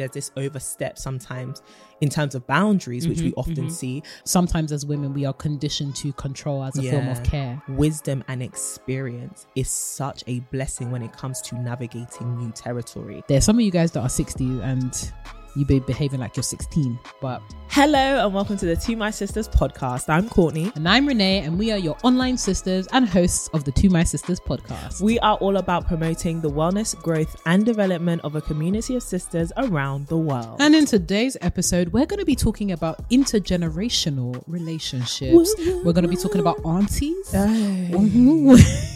there's this overstep sometimes in terms of boundaries, which we Mhm, often mhm. see. Sometimes as women, we are conditioned to control as a form of care. Wisdom and experience is such a blessing when it comes to navigating new territory. There's some of you guys that are 60 and you be behaving like you're 16, but Hello and welcome to the To My Sisters podcast. I'm Courtney. and I'm Renee, and we are your online sisters and hosts of the To My Sisters podcast. We are all about promoting the wellness, growth, and development of a community of sisters around the world. And in today's episode, we're going to be talking about intergenerational relationships. We're going to be talking about aunties. Mm-hmm.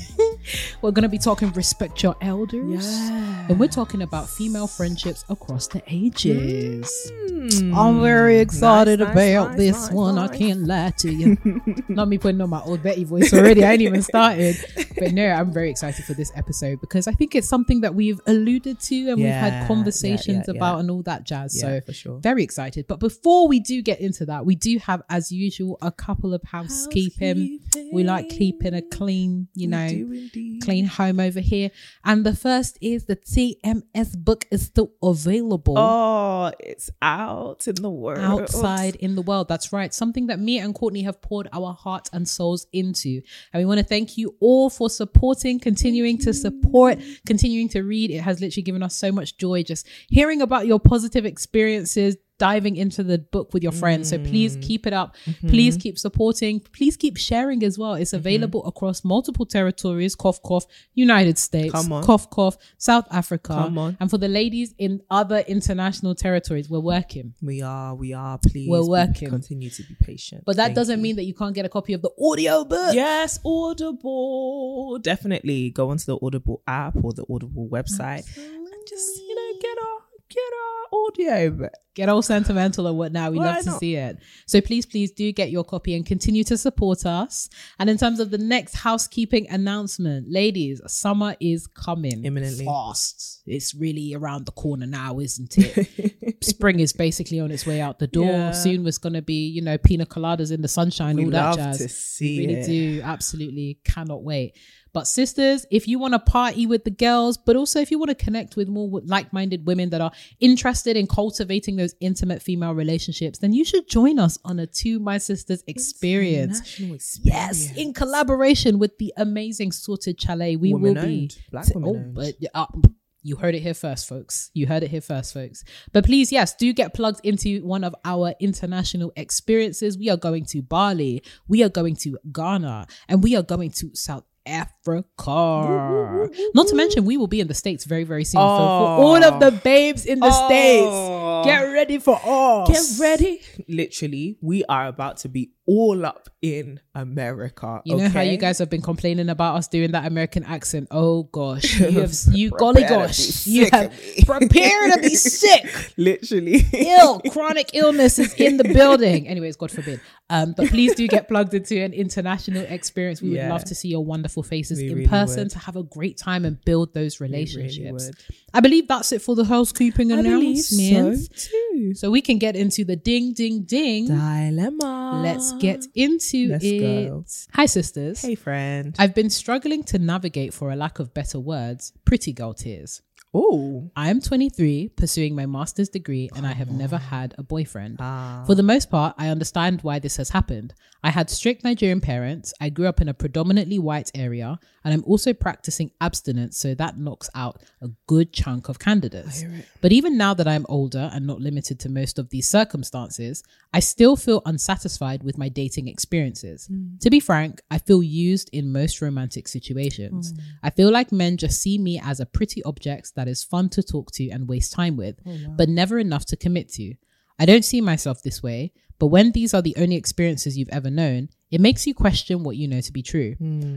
We're going to be talking respect your elders. Yeah. And we're talking about female friendships across the ages. Mm. I'm very excited Nice, about nice, this nice, one. I can't lie to you. Not me putting on my old Betty voice already. I ain't even started. But no, I'm very excited for this episode because I think it's something that we've alluded to and we've had conversations yeah, about yeah. and all that jazz. Yeah, so for sure. very excited. But before we do get into that, we do have, as usual, a couple of housekeeping. We like keeping a clean, you We know, indeed. clean home over here. And the first is the TMS book is still available Oh, it's out in the world. outside in the world. That's right. Something that me and Courtney have poured our hearts and souls into. And we want to thank you all for supporting, continuing to support, continuing to read. It has literally given us so much joy just hearing about your positive experiences. Diving into the book with your friends. So please keep it up. Mm-hmm. Please keep supporting. Please keep sharing as well. It's available across multiple territories cough, cough, United States, Come on. cough, cough, South Africa. Come on. And for the ladies in other international territories, we're working. We are, we are. Please, We're working. Continue to be patient. But that Thank doesn't you. mean that you can't get a copy of the audio book. Yes, Audible. Definitely go onto the Audible app or the Audible website and just you know get our get our audio. Get all sentimental or whatnot. We Why love to not? see it. So please, please do get your copy and continue to support us. And in terms of the next housekeeping announcement, ladies, summer is coming Imminently. fast. It's really around the corner now, isn't it? Spring is basically on its way out the door. Yeah. Soon it's going to be, you know, pina coladas in the sunshine, We all that love jazz. to see really it. do absolutely cannot wait but sisters if you want to party with the girls but also if you want to connect with more like-minded women that are interested in cultivating those intimate female relationships then you should join us on a to my sisters experience National yes in collaboration with the amazing Sorted Chale we will be Black t- women-owned. but uh, you heard it here first, folks. You heard it here first, folks. But please, yes, do get plugged into one of our international experiences. We are going to Bali, we are going to Ghana, and we are going to South Africa. Not to mention, we will be in the States very, very soon. For, for all of the babes in the Oh. States, get ready for us. Get ready. Literally, we are about to be all up in America. You know how you guys have been complaining about us doing that American accent? Oh gosh, you have you golly gosh, you have prepared to be sick. literally. ill chronic illness is in the building anyways god forbid um but please do get plugged into an international experience we would Yeah. love to see your wonderful faces We in really person would. to have a great time and build those relationships would. i believe that's it for the housekeeping I believe so too. so we can get into the ding ding ding Dilemma. let's get into Let's it go. hi sisters Hey, friend. i've been struggling to navigate for a lack of better words pretty girl tears Oh. I am 23, pursuing my master's degree, and I have never had a boyfriend. Ah. For the most part, I understand why this has happened. I had strict Nigerian parents, I grew up in a predominantly white area, and I'm also practicing abstinence, so that knocks out a good chunk of candidates. But even now that I'm older and not limited to most of these circumstances, I still feel unsatisfied with my dating experiences. To be frank, I feel used in most romantic situations. I feel like men just see me as a pretty object that is fun to talk to and waste time with, oh, but never enough to commit to. I don't see myself this way, but when these are the only experiences you've ever known, it makes you question what you know to be true.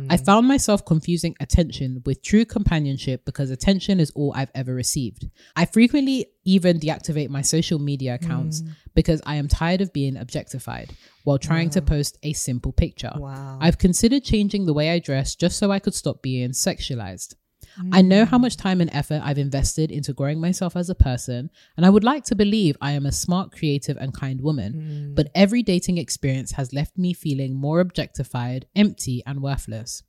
I hmm. found myself confusing attention with true companionship because attention is all I've ever received. I frequently even deactivate my social media accounts hmm. because I am tired of being objectified while trying to post a simple picture. Wow. I've considered changing the way I dress just so I could stop being sexualized. I know mm. how much time and effort I've invested into growing myself as a person, and I would like to believe I am a smart, creative, and kind woman. Mm. But every dating experience has left me feeling more objectified, empty, and worthless.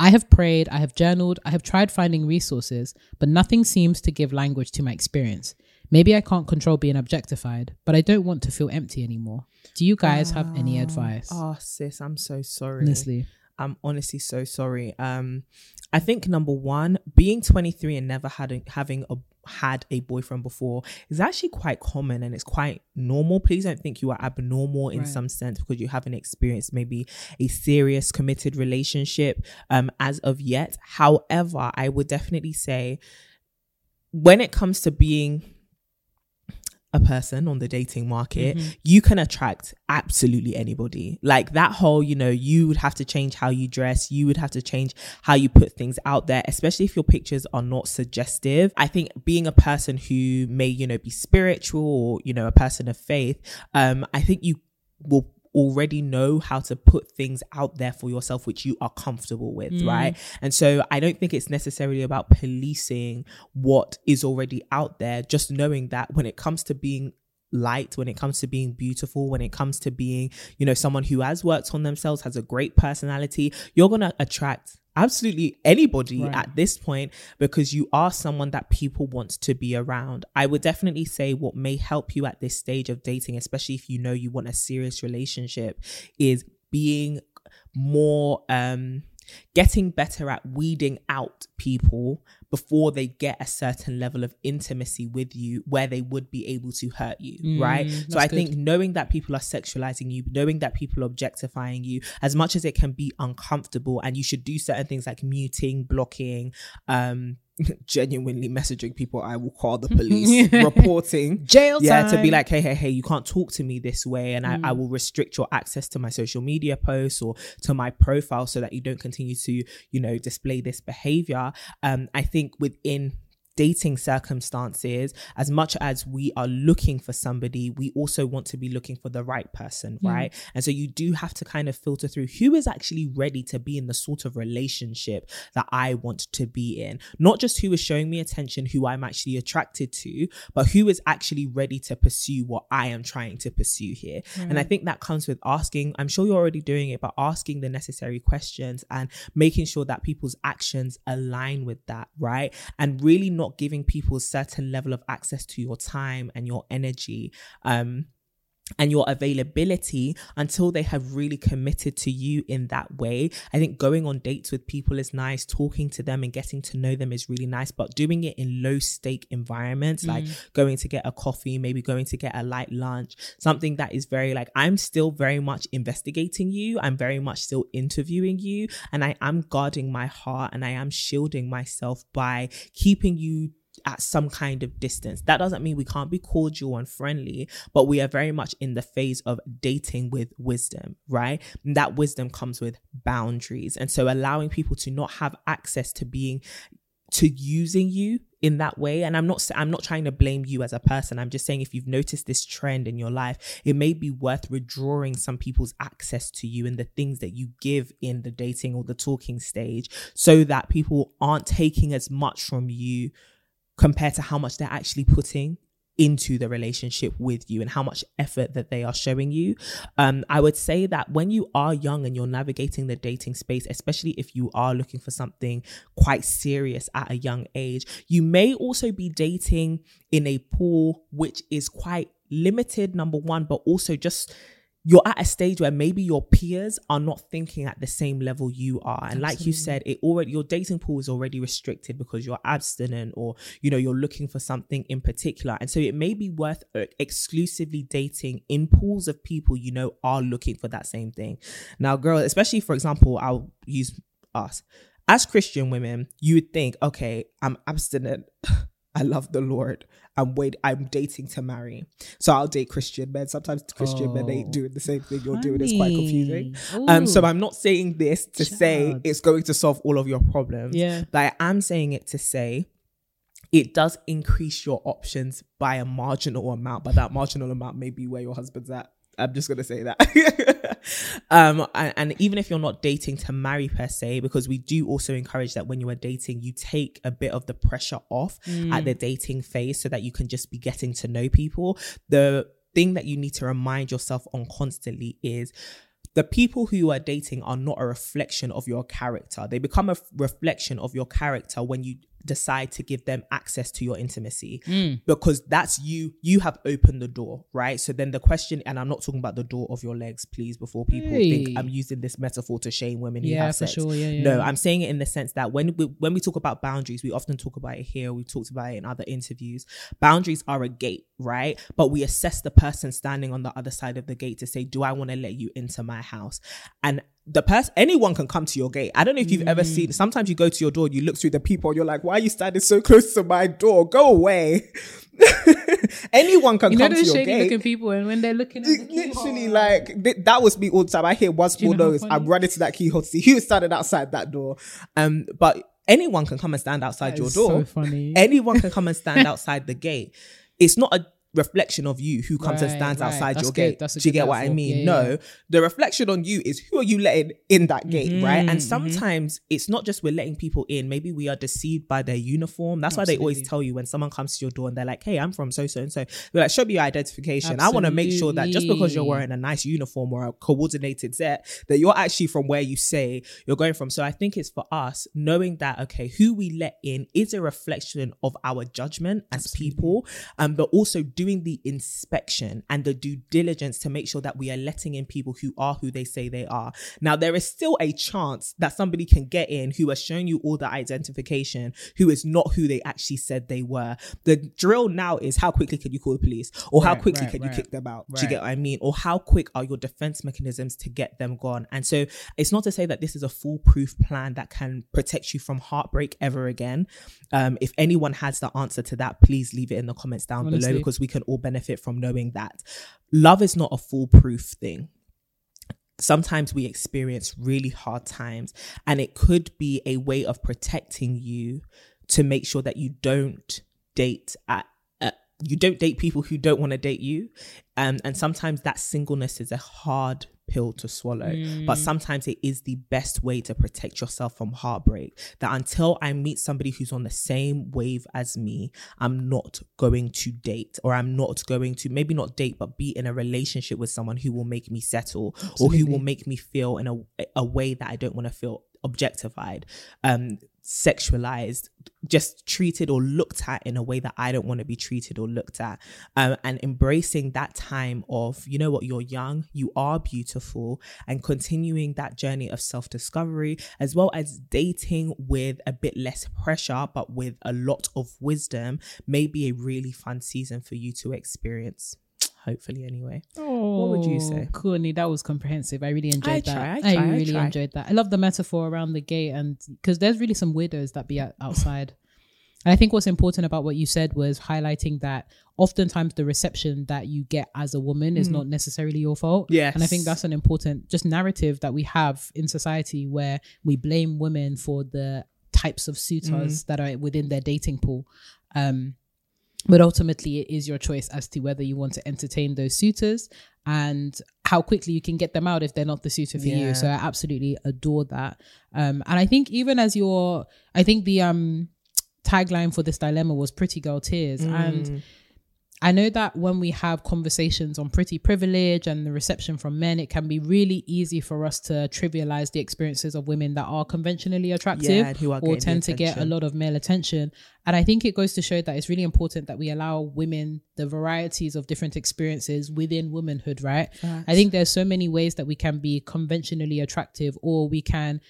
I have prayed, I have journaled, I have tried finding resources, but nothing seems to give language to my experience. Maybe I can't control being objectified, but I don't want to feel empty anymore. Do you guys have any ah. advice? Oh, sis, I'm so sorry. Honestly. I'm honestly so sorry. Um, I think number one, being 23 and never having having a had a boyfriend before is actually quite common and it's quite normal. Please don't think you are abnormal in Right. some sense because you haven't experienced maybe a serious committed relationship um as of yet. However, I would definitely say when it comes to being a person on the dating market, you can attract absolutely anybody. Like that whole, you know, you would have to change how you dress, you would have to change how you put things out there, especially if your pictures are not suggestive. I think being a person who may, you know, be spiritual or, you know, a person of faith, um, I think you will already know how to put things out there for yourself which you are comfortable with mm. right? And so i don't think it's necessarily about policing what is already out there just knowing that when it comes to being light when it comes to being beautiful when it comes to being you know someone who has worked on themselves has a great personality you're going to attract absolutely anybody Right. at this point because you are someone that people want to be around. I would definitely say what may help you at this stage of dating, especially if you know you want a serious relationship, is being more um getting better at weeding out people before they get a certain level of intimacy with you where they would be able to hurt you right Mm, so i good. think knowing that people are sexualizing you knowing that people are objectifying you as much as it can be uncomfortable and you should do certain things like muting blocking um genuinely messaging people i will call the police reporting. Jail yeah to be like hey hey hey you can't talk to me this way and I, I Mm. will restrict your access to my social media posts or to my profile so that you don't continue to you know display this behavior. Um i think within dating circumstances as much as we are looking for somebody we also want to be looking for the right person Mm. right and so you do have to kind of filter through who is actually ready to be in the sort of relationship that i want to be in not just who is showing me attention who i'm actually attracted to but who is actually ready to pursue what I am trying to pursue here. And I think that comes with asking, I'm sure you're already doing it, but asking the necessary questions and making sure that people's actions align with that, right? And really not giving people a certain level of access to your time and your energy. Um, and your availability until they have really committed to you in that way. I think going on dates with people is nice, talking to them and getting to know them is really nice, but doing it in low stake environments, like mm. going to get a coffee, maybe going to get a light lunch, something that is very like, I'm still very much investigating you, I'm very much still interviewing you, and I am guarding my heart and I am shielding myself by keeping you at some kind of distance. That doesn't mean we can't be cordial and friendly, but we are very much in the phase of dating with wisdom, right? And that wisdom comes with boundaries. And so allowing people to not have access to being to using you in that way and i'm not i'm not trying to blame you as a person i'm just saying if you've noticed this trend in your life it may be worth withdrawing some people's access to you and the things that you give in the dating or the talking stage so that people aren't taking as much from you compared to how much they're actually putting into the relationship with you and how much effort that they are showing you. Um, I would say that when you are young and you're navigating the dating space, especially if you are looking for something quite serious at a young age, you may also be dating in a pool which is quite limited, number one, but also just you're at a stage where maybe your peers are not thinking at the same level you are. And like you said it already your dating pool is already restricted because you're abstinent or you know you're looking for something in particular. And so it may be worth uh, exclusively dating in pools of people you know are looking for that same thing. Now girl especially for example i'll use us. As christian women you would think okay i'm abstinent I love the Lord. I'm wait. I'm dating to marry, so I'll date Christian men. Sometimes Christian men ain't Oh, doing the same thing you're doing. It's quite confusing. Honey. Um, so I'm not saying this to say it's going to solve all of your problems. Yeah. But I am saying it to say it does increase your options by a marginal amount, but that marginal amount may be where your husband's at. I'm just gonna say that. um, and, and even if you're not dating to marry per se, because we do also encourage that when you are dating, you take a bit of the pressure off at the dating phase so that you can just be getting to know people. The thing that you need to remind yourself on constantly is the people who you are dating are not a reflection of your character. They become a f- reflection of your character when you decide to give them access to your intimacy Mm. because that's you you have opened the door right so then the question and i'm not talking about the door of your legs please before people Hey. think i'm using this metaphor to shame women who Yeah, have for sex sure. Yeah, yeah. no i'm saying it in the sense that when we when we talk about boundaries we often talk about it here we've talked about it in other interviews boundaries are a gate right but we assess the person standing on the other side of the gate to say do i want to let you into my house and the person anyone can come to your gate i don't know if you've ever Mm. seen sometimes you go to your door you look through the people you're like why are you standing so close to my door go away anyone can come to your gate. You know come to your shady gate looking people, and when they're looking at the literally like th- that was me all the time. I hear one small you know how nose, funny? I'm running to that keyhole to see who is standing outside that door. Um, but anyone can come and stand outside that your door. So funny. anyone can come and stand outside the gate. It's not a reflection of you who comes and stands right. outside That's your good. gate. Do you get what I mean? Yeah, no, yeah. the reflection on you is who are you letting in that gate, right? Mm-hmm, And sometimes it's not just we're letting people in. Maybe we are deceived by their uniform. That's why they always tell you when someone comes to your door and they're like, "Hey, I'm from so so and so." They're like, "Show me your identification." I want to make sure that just because you're wearing a nice uniform or a coordinated set, that you're actually from where you say you're going from. So I think it's for us knowing that okay, who we let in is a reflection of our judgment as people, um, but also doing the inspection and the due diligence to make sure that we are letting in people who are who they say they are. Now there is still a chance that somebody can get in who has shown you all the identification, who is not who they actually said they were. The drill now is how quickly can you call the police, or how Right, quickly right, can you kick them out? Do you get what I mean? Or how quick are your defense mechanisms to get them gone? And so it's not to say that this is a foolproof plan that can protect you from heartbreak ever again. Um, if anyone has the answer to that, please leave it in the comments down below because we can all benefit from knowing that. Love is not a foolproof thing. Sometimes we experience really hard times and it could be a way of protecting you to make sure that you don't date at you don't date people who don't want to date you. Um, and sometimes that singleness is a hard pill to swallow. But sometimes it is the best way to protect yourself from heartbreak that until i meet somebody who's on the same wave as me i'm not going to date or i'm not going to maybe not date but be in a relationship with someone who will make me settle or who will make me feel in a, a way that i don't want to feel objectified. Um sexualized just treated or looked at in a way that i don't want to be treated or looked at. Um, and embracing that time of you know what you're young you are beautiful and continuing that journey of self-discovery as well as dating with a bit less pressure but with a lot of wisdom may be a really fun season for you to experience hopefully anyway What would you say? Courtney, that was comprehensive. I really enjoyed I that. try, I try, I really try. enjoyed that. I love the metaphor around the gate, and because there's really some weirdos that be outside. And I think what's important about what you said was highlighting that oftentimes the reception that you get as a woman is not necessarily your fault. Mm. Yes. And I think that's an important just narrative that we have in society where we blame women for the types of suitors Mm. that are within their dating pool. Um, but ultimately it is your choice as to whether you want to entertain those suitors and how quickly you can get them out if they're not the suitor for Yeah. you so i absolutely adore that um and i think even as your i think the um tagline for this dilemma was pretty girl tears Mm. and I know that when we have conversations on pretty privilege and the reception from men, it can be really easy for us to trivialize the experiences of women that are conventionally attractive Yeah, who are or tend to get a lot of male attention. And I think it goes to show that it's really important that we allow women the varieties of different experiences within womanhood, right? I think there's so many ways that we can be conventionally attractive or we can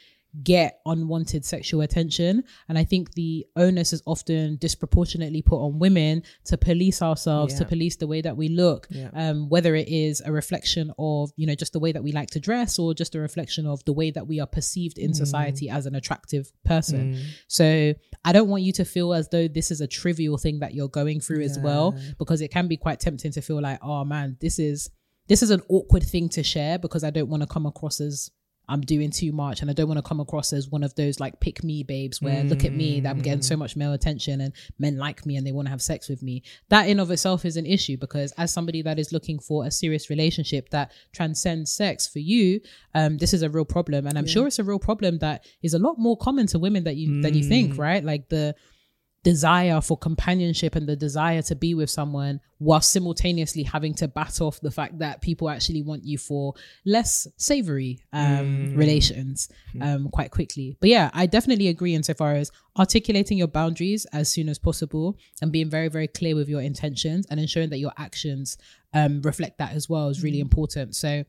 get unwanted sexual attention. And i think the onus is often disproportionately put on women to police ourselves to police the way that we look Yeah. um whether it is a reflection of you know just the way that we like to dress or just a reflection of the way that we are perceived in society as an attractive person. So i don't want you to feel as though this is a trivial thing that you're going through as well because it can be quite tempting to feel like oh man this is this is an awkward thing to share because I don't want to come across as I'm doing too much and I don't want to come across as one of those like pick me babes where look at me that I'm getting so much male attention and men like me and they want to have sex with me. That in of itself is an issue because as somebody that is looking for a serious relationship that transcends sex for you, um, this is a real problem. And I'm sure it's a real problem that is a lot more common to women that you than you think, right? Like the desire for companionship and the desire to be with someone while simultaneously having to bat off the fact that people actually want you for less savory um, relations um, quite quickly. But yeah, I definitely agree insofar as articulating your boundaries as soon as possible and being very, very clear with your intentions and ensuring that your actions um, reflect that as well is really important. So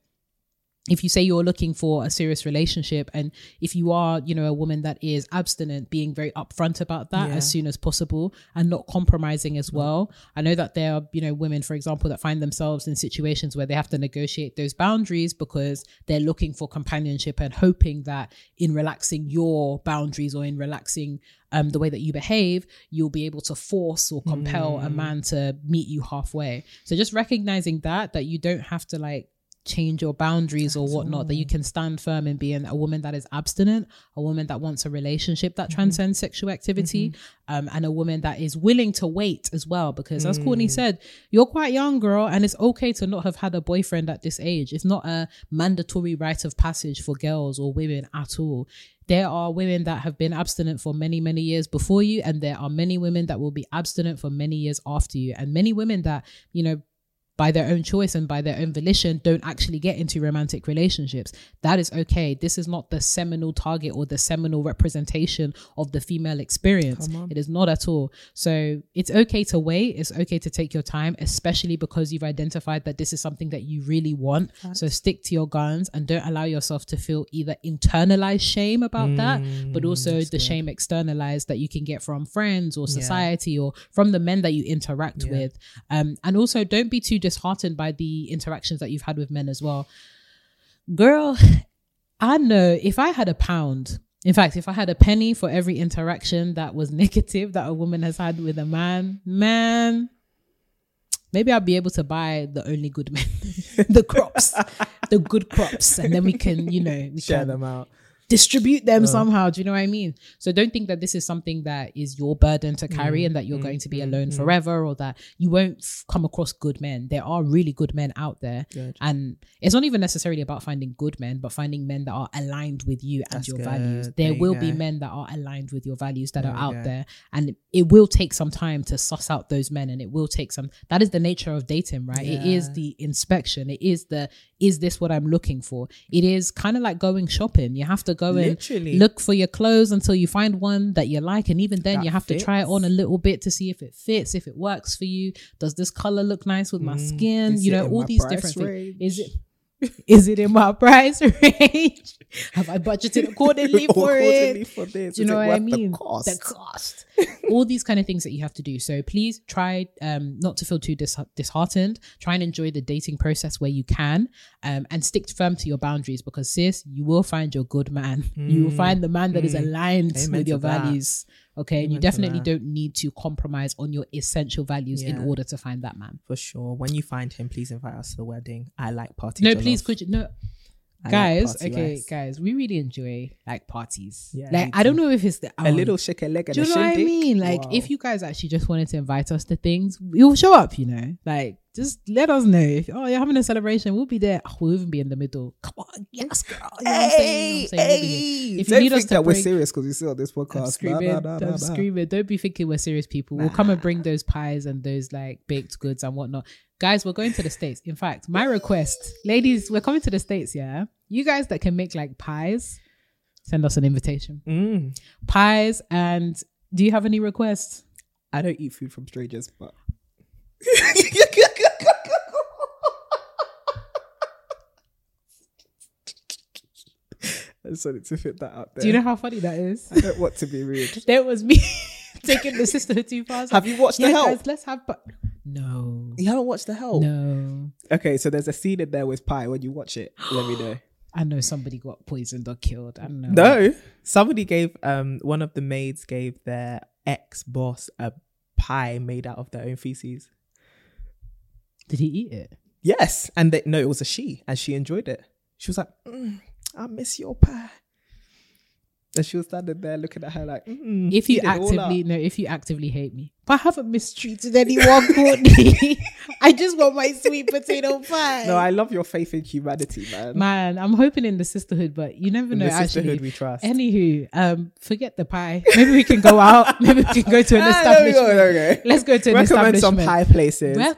if you say you're looking for a serious relationship and if you are you know a woman that is abstinent being very upfront about that Yeah. as soon as possible and not compromising as well i know that there are you know women for example that find themselves in situations where they have to negotiate those boundaries because they're looking for companionship and hoping that in relaxing your boundaries or in relaxing um, the way that you behave, you'll be able to force or compel a man to meet you halfway. So just recognizing that, that you don't have to like change your boundaries or whatnot, that you can stand firm in being a woman that is abstinent, a woman that wants a relationship that mm-hmm. transcends sexual activity, mm-hmm. um, and a woman that is willing to wait as well. Because as Courtney mm. said, you're quite young, girl, and it's okay to not have had a boyfriend at this age. It's not a mandatory rite of passage for girls or women at all. There are women that have been abstinent for many many years before you and there are many women that will be abstinent for many years after you. And many women that you know by their own choice and by their own volition don't actually get into romantic relationships. That is okay. This is not the seminal target or the seminal representation of the female experience. It is not at all. So it's okay to wait. It's okay to take your time especially because you've identified that this is something that you really want. So stick to your guns and don't allow yourself to feel either internalized shame about that but also the shame externalized that you can get from friends or society or from the men that you interact with. Um, and also don't be too disheartened by the interactions that you've had with men as well girl i know if i had a pound in fact if i had a penny for every interaction that was negative that a woman has had with a man man maybe i'll be able to buy the only good men the crops the good crops and then we can you know we Share can them out. Distribute them uh-huh. somehow. Do you know what I mean? So don't think that this is something that is your burden to carry and that you're going to be mm-hmm. alone mm-hmm. forever or that you won't f- come across good men. There are really good men out there. And it's not even necessarily about finding good men, but finding men that are aligned with you and That's your good. values. There There will be men that are aligned with your values that There are out go. there. And it will take some time to suss out those men and it will take some that is the nature of dating, right? It is the inspection. It is the is this what I'm looking for? It is kind of like going shopping. You have to go and Literally. look for your clothes until you find one that you like and even then That you have to try it on a little bit to see if it fits if it works for you does this color look nice with my skin Mm, you know all these different things is it is it in my price range have i budgeted accordingly for Accordingly it for this. do you know what I worth the mean? cost? The cost. All these kind of things that you have to do. So please try um, not to feel too dis- disheartened. Try and enjoy the dating process where you can, um, and stick firm to your boundaries because sis, you will find your good man. You will find the man that is aligned Mm. Amen with your that. Okay, and you definitely don't need to compromise on your essential values in order to find that man. For sure. When you find him, please invite us to the wedding. I like parties. No, please, could you no? I Guys, party okay, rice. guys, we really enjoy like parties. Yeah, like I don't know if it's the A um, little shake a leg and Do you know what I mean? Like, Wow. if you guys actually just wanted to invite us to things, we'll show up. You know, like just let us know. If oh, you're having a celebration, we'll be there. Oh, we'll even be in the middle. Come on, yes, girl. You know saying? You know what I'm saying? We'll. If you need us to that we're serious because we see on this podcast. I'm screaming. Nah, nah, nah, I'm screaming. Don't be thinking we're serious people. We'll come and bring those pies and those like baked goods and whatnot. Guys, we're going to the States. In fact, my request, ladies, we're coming to the States, yeah? You guys that can make like pies, send us an invitation. Mm. Pies and do you have any requests? I don't eat food from strangers, but I just wanted to fit that out there. Do you know how funny that is? I don't want to be rude. There was me taking the sister too fast. Have you watched yeah, The Help? guys, let's have. Pi- no, You haven't watched The Help? no. Okay, so there's a scene in there with pie. When you watch it, let me know. I know somebody got poisoned or killed. I don't know. No, somebody gave um one of the maids gave their ex boss a pie made out of their own feces. Did he eat it? Yes, and they, no, it was a she, and she enjoyed it. She was like, mm, "I miss your pie." And she was standing there looking at her like, mm, if you eat it all actively no, if you actively hate me, but I haven't mistreated anyone, Courtney. I just want my sweet potato pie. No, I love your faith in humanity, man. Man, I'm hoping in the sisterhood, but you never in know. the sisterhood Actually, we trust. anywho, um, forget the pie. Maybe we can go out. Maybe we can go to an Ah, there we establishment. go, there we go. Let's go to an Recommend some establishment. high places. Well,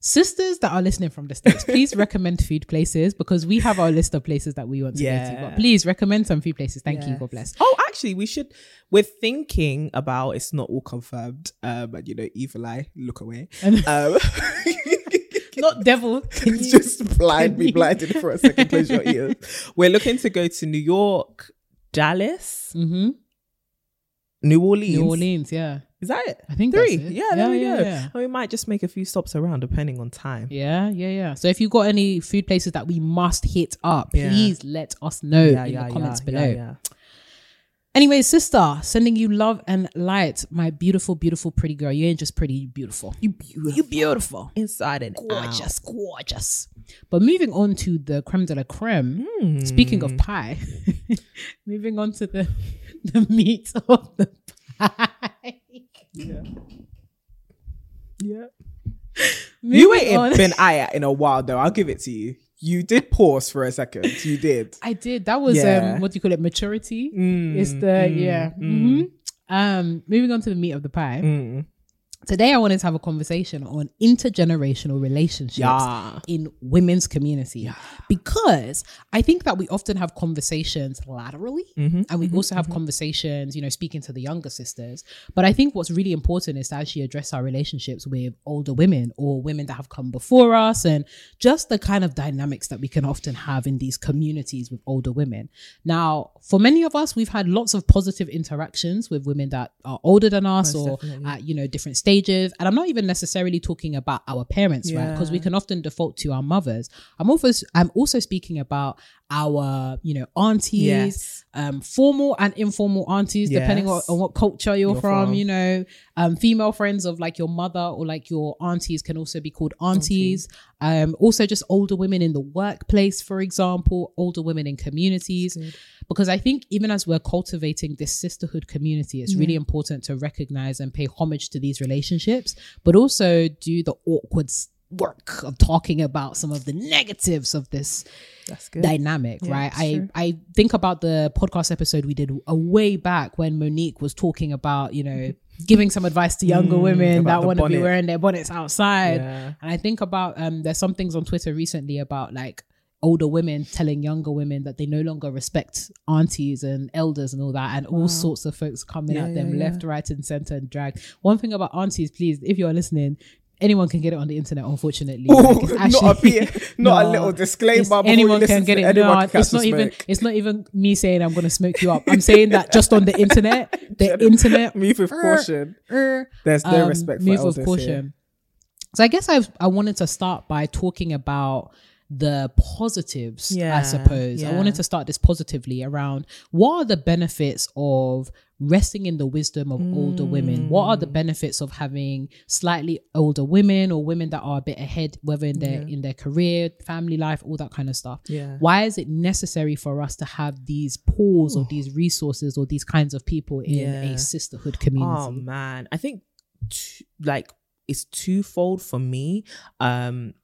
sisters that are listening from the states, please recommend food places because we have our list of places that we want to go to. But please recommend some food places. Thank you. God bless. Oh, actually, we should. We're thinking about. It's not all confirmed. Um, and you know, evil eye, look away. Um, Not devil. Can you- just blind, be blinded for a second. Close your ears. We're looking to go to New York, Dallas, Mhm. New Orleans. New Orleans. Yeah. Is that it? I think Three. that's it. Yeah, there we yeah, go. Yeah. And we might just make a few stops around depending on time. Yeah, yeah, yeah. So if you've got any food places that we must hit up, Yeah. please let us know in the comments below. yeah. Anyway, sister, sending you love and light, my beautiful, beautiful, pretty girl. You ain't just pretty, you beautiful. You beautiful. You beautiful. Inside and Gorgeous, gorgeous. But moving on to the creme de la creme. out. Speaking of pie, moving on to the the meat of the pie. Yeah. Yeah. Moving You ain't on- been eye in a while though. I'll give it to you. You did pause for a second. You did. I did. That was Yeah. um, what do you call it? Maturity. Mm, It's the mm, yeah. mm, hmm Um, moving on to the meat of the pie. Today, I wanted to have a conversation on intergenerational relationships Yeah. in women's community because I think that we often have conversations laterally, Mhm, and we also have conversations, you know, speaking to the younger sisters. But I think what's really important is to actually address our relationships with older women or women that have come before us, and just the kind of dynamics that we can often have in these communities with older women. Now, for many of us, we've had lots of positive interactions with women that are older than us Most or definitely. at you know different stages and i'm not even necessarily talking about our parents right? Because we can often default to our mothers. I'm also i'm also speaking about our you know aunties Yes. um formal and informal aunties depending on, on what culture you're, You're from, from. you know. Um female friends of like your mother or like your aunties can also be called aunties. Um also just older women in the workplace for example older women in communities. Because I think even as we're cultivating this sisterhood community, it's really important to recognize and pay homage to these relationships, but also do the awkward s- work of talking about some of the negatives of this That's good. dynamic, Yeah, right? I true. I think about the podcast episode we did a way back when Monique was talking about, you know, giving some advice to younger Mm, women that want to be wearing their bonnets outside. Yeah. And I think about um there's some things on Twitter recently about like older women telling younger women that they no longer respect aunties and elders and all that and all sorts of folks coming Yeah, at them yeah, left, right, and center and drag. One thing about aunties, please, if you're listening, anyone can get it on the internet, unfortunately. Ooh, Like, it's not a P- not a little disclaimer it's- anyone can get it. it. Anyone No, it's not the even smoke. it's not even me saying I'm gonna smoke you up. I'm saying that just on the internet, the internet Move with er, caution. er, There's no um, respect for move elders with here. caution. So I guess I I wanted to start by talking about the positives. I Yeah, suppose I wanted to start this positively around what are the benefits of resting in the wisdom of older women. What are the Mm. benefits of having slightly older women or women that are a bit ahead, whether in their in their career, family life, all that kind of stuff. Yeah. Why is it necessary for us to have these pools or these resources or these kinds of people in Yeah. a sisterhood community? Oh man, I think t- like it's twofold for me. Um,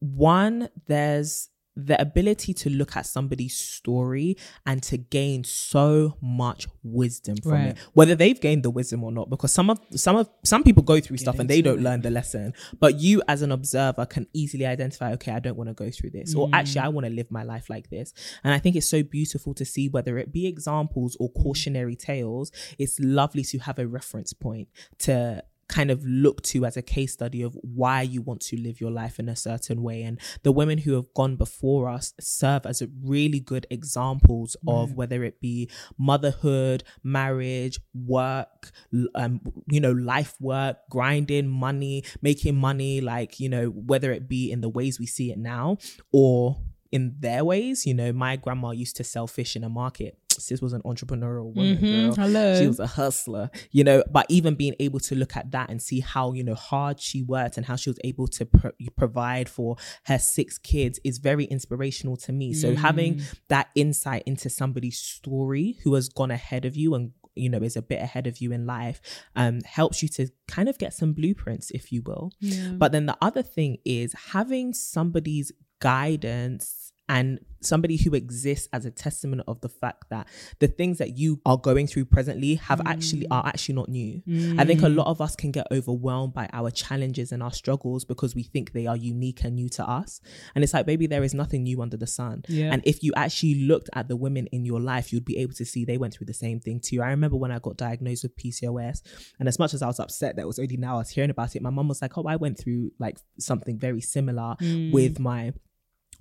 one, there's the ability to look at somebody's story and to gain so much wisdom from Right. it, whether they've gained the wisdom or not. Because some of some of some people go through stuff and they don't learn the lesson, but you as an observer can easily identify, okay, I don't want to go through this, or actually I want to live my life like this. And I think it's so beautiful to see whether it be examples or cautionary tales. It's lovely to have a reference point to kind of look to as a case study of why you want to live your life in a certain way. And the women who have gone before us serve as a really good examples of whether it be motherhood marriage work um you know life work grinding money making money like you know whether it be in the ways we see it now or in their ways. You know my grandma used to sell fish in a market sis was an entrepreneurial woman. Mhm. Girl. Hello. She was a hustler, you know. But even being able to look at that and see how you know hard she worked and how she was able to pro- provide for her six kids is very inspirational to me. So having that insight into somebody's story who has gone ahead of you and you know is a bit ahead of you in life um helps you to kind of get some blueprints if you will Yeah. but then the other thing is having somebody's guidance and somebody who exists as a testament of the fact that the things that you are going through presently have actually are actually not new. I think a lot of us can get overwhelmed by our challenges and our struggles because we think they are unique and new to us. And it's like, baby, there is nothing new under the sun. Yeah. And if you actually looked at the women in your life, you'd be able to see they went through the same thing too. I remember when I got diagnosed with PCOS, and as much as I was upset that it was only now I was hearing about it, my mom was like, "Oh, I went through like something very similar Mm. with my."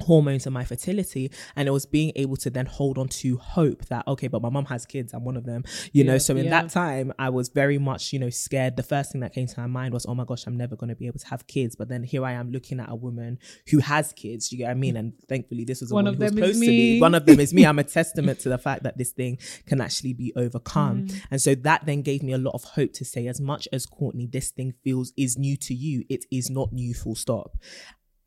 Hormones and my fertility and it was being able to then hold on to hope that okay but my mom has kids i'm one of them you know? So in yeah. that time i was very much you know scared. The first thing that came to my mind was oh my gosh i'm never going to be able to have kids. But then here i am looking at a woman who has kids you get what i mean? And thankfully this was a One of them is close to me. me. one of them is me. I'm a testament to the fact that this thing can actually be overcome. Mm. and so that then gave me a lot of hope to say as much as courtney this thing feels is new to you it is not new full stop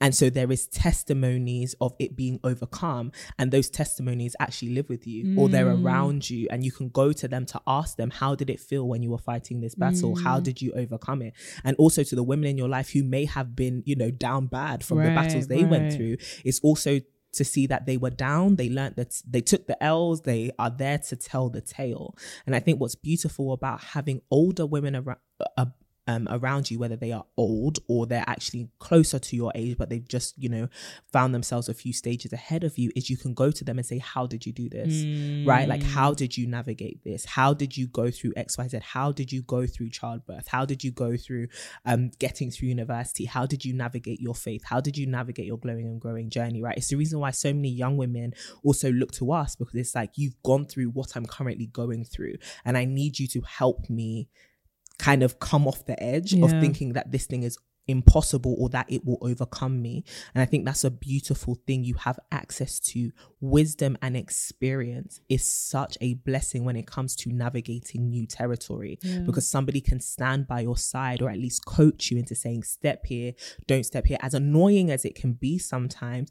and so there is testimonies of it being overcome, and those testimonies actually live with you or they're Mm. around you, and you can go to them to ask them, How did it feel when you were fighting this battle? Mm. How did you overcome it? And also to the women in your life who may have been, you know, down bad from the battles Right, they went through, it's also to see that they were down, they learned that they took the L's, they are there to tell the tale. And I think what's beautiful about having older women around, uh, um, around you, whether they are old or they're actually closer to your age, but they've just, you know, found themselves a few stages ahead of you, is you can go to them and say, How did you do this? Right? Like, how did you navigate this? How did you go through XYZ? How did you go through childbirth? How did you go through um, getting through university? How did you navigate your faith? How did you navigate your glowing and growing journey? Right? It's the reason why so many young women also look to us because it's like, You've gone through what I'm currently going through, and I need you to help me kind of come off the edge of thinking that this thing is impossible or that it will overcome me. And I think that's a beautiful thing. You have access to wisdom and experience is such a blessing when it comes to navigating new territory because somebody can stand by your side or at least coach you into saying, step here, don't step here. As annoying as it can be sometimes,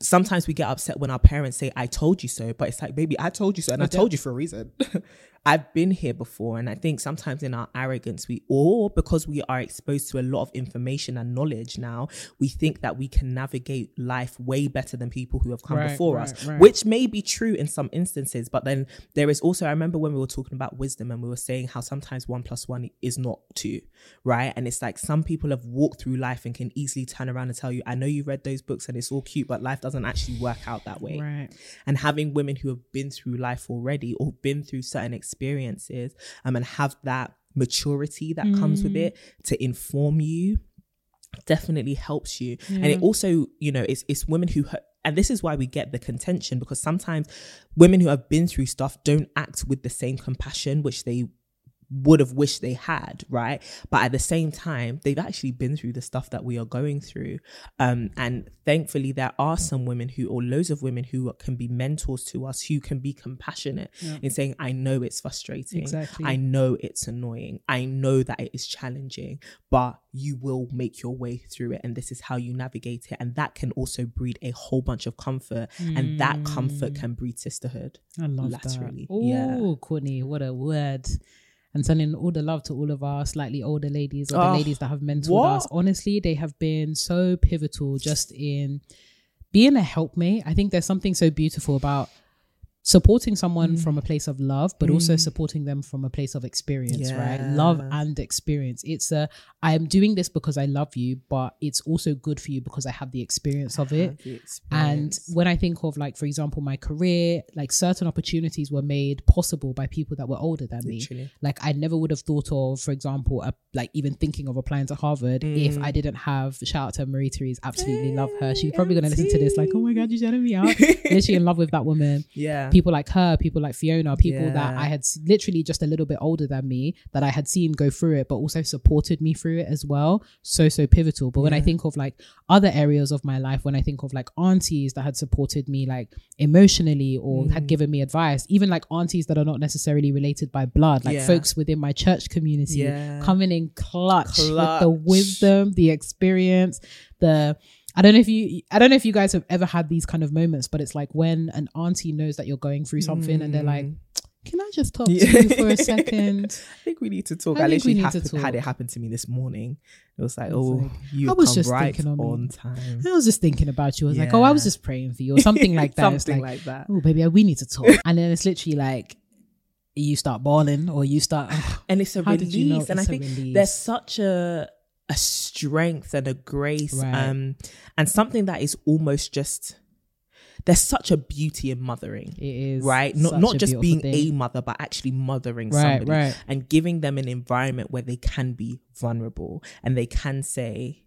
sometimes we get upset when our parents say i told you so but it's like baby i told you so and i But told you for a reason i've been here before and i think sometimes in our arrogance we all, because we are exposed to a lot of information and knowledge now we think that we can navigate life way better than people who have come Right, before right, us right. which may be true in some instances but then there is also i remember when we were talking about wisdom and we were saying how sometimes one plus one is not two right and it's like some people have walked through life and can easily turn around and tell you i know you read those books and it's all cute but life doesn't actually work out that way Right. and having women who have been through life already or been through certain experiences um, and have that maturity that comes with it to inform you definitely helps you. And it also you know it's it's women who and this is why we get the contention because sometimes women who have been through stuff don't act with the same compassion which they would have wished they had, right? But at the same time, they've actually been through the stuff that we are going through. Um, and thankfully, there are some women who, or loads of women who can be mentors to us, who can be compassionate in saying, I know it's frustrating. Exactly. I know it's annoying. I know that it is challenging, but you will make your way through it. And this is how you navigate it. And that can also breed a whole bunch of comfort. And that comfort can breed sisterhood. I love laterally. that. Yeah. Oh, Courtney, what a word. And sending all the love to all of our slightly older ladies or Oh, the ah, ladies that have mentored what? us. Honestly, they have been so pivotal just in being a helpmate. I think there's something so beautiful about supporting someone Mm. from a place of love, but also supporting them from a place of experience, right? Love and experience. It's a, I am doing this because I love you, but it's also good for you because I have the experience of it. The And when I think of like, for example, my career, like certain opportunities were made possible by people that were older than Literally. me. Like I never would have thought of, for example, a, like even thinking of applying to Harvard if Mm. I didn't have shout out to Marie Therese, absolutely love her. She's probably gonna listen to this like, oh my god, you're shouting me out. Literally in love with that woman. yeah. People like her, people like Fiona, people that I had literally just a little bit older than me that I had seen go through it, but also supported me through it as well. So, so pivotal. But when I think of like other areas of my life, when I think of like aunties that had supported me like emotionally or Mm. had given me advice, even like aunties that are not necessarily related by blood, like Yeah. folks within my church community Yeah. coming in clutch, with the wisdom, the experience, the I don't know if you I don't know if you guys have ever had these kind of moments, but it's like when an auntie knows that you're going through something and they're like, Can I just talk Mm. Yeah. to you for a second? I think we need to talk. I I, think we literally happened, had it happen to me this morning. It was like, oh, you I was just right thinking on on time. I was just thinking about you. I was like, Oh, I was just praying for you or something like that. Something like, like that. Oh baby, we need to talk. and then it's literally like you start bawling or you start and it's a did you know release and i it's a think release? there's such a a strength and a grace Right. um and something that is almost just there's such a beauty in mothering it is right not not just being thing. a mother but actually mothering Right, somebody right. and giving them an environment where they can be vulnerable and they can say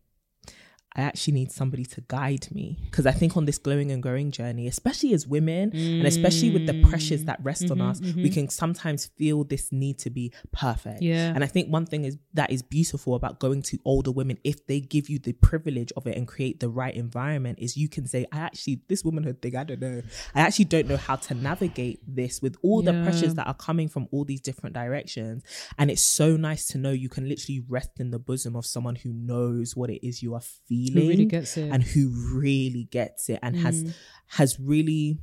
I actually need somebody to guide me because I think on this glowing and growing journey, especially as women, and especially with the pressures that rest on Mhm, us, we can sometimes feel this need to be perfect. Yeah. And I think one thing is that is beautiful about going to older women if they give you the privilege of it and create the right environment is you can say, I actually this womanhood thing, I don't know. I actually don't know how to navigate this with all the pressures that are coming from all these different directions. And it's so nice to know you can literally rest in the bosom of someone who knows what it is you are feeling Who really gets it. and who really gets it and has Mm. has really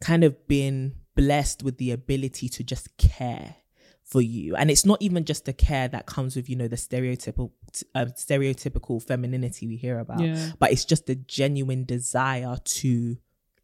kind of been blessed with the ability to just care for you and it's not even just the care that comes with you know the stereotypical uh, stereotypical femininity we hear about Yeah. but it's just a genuine desire to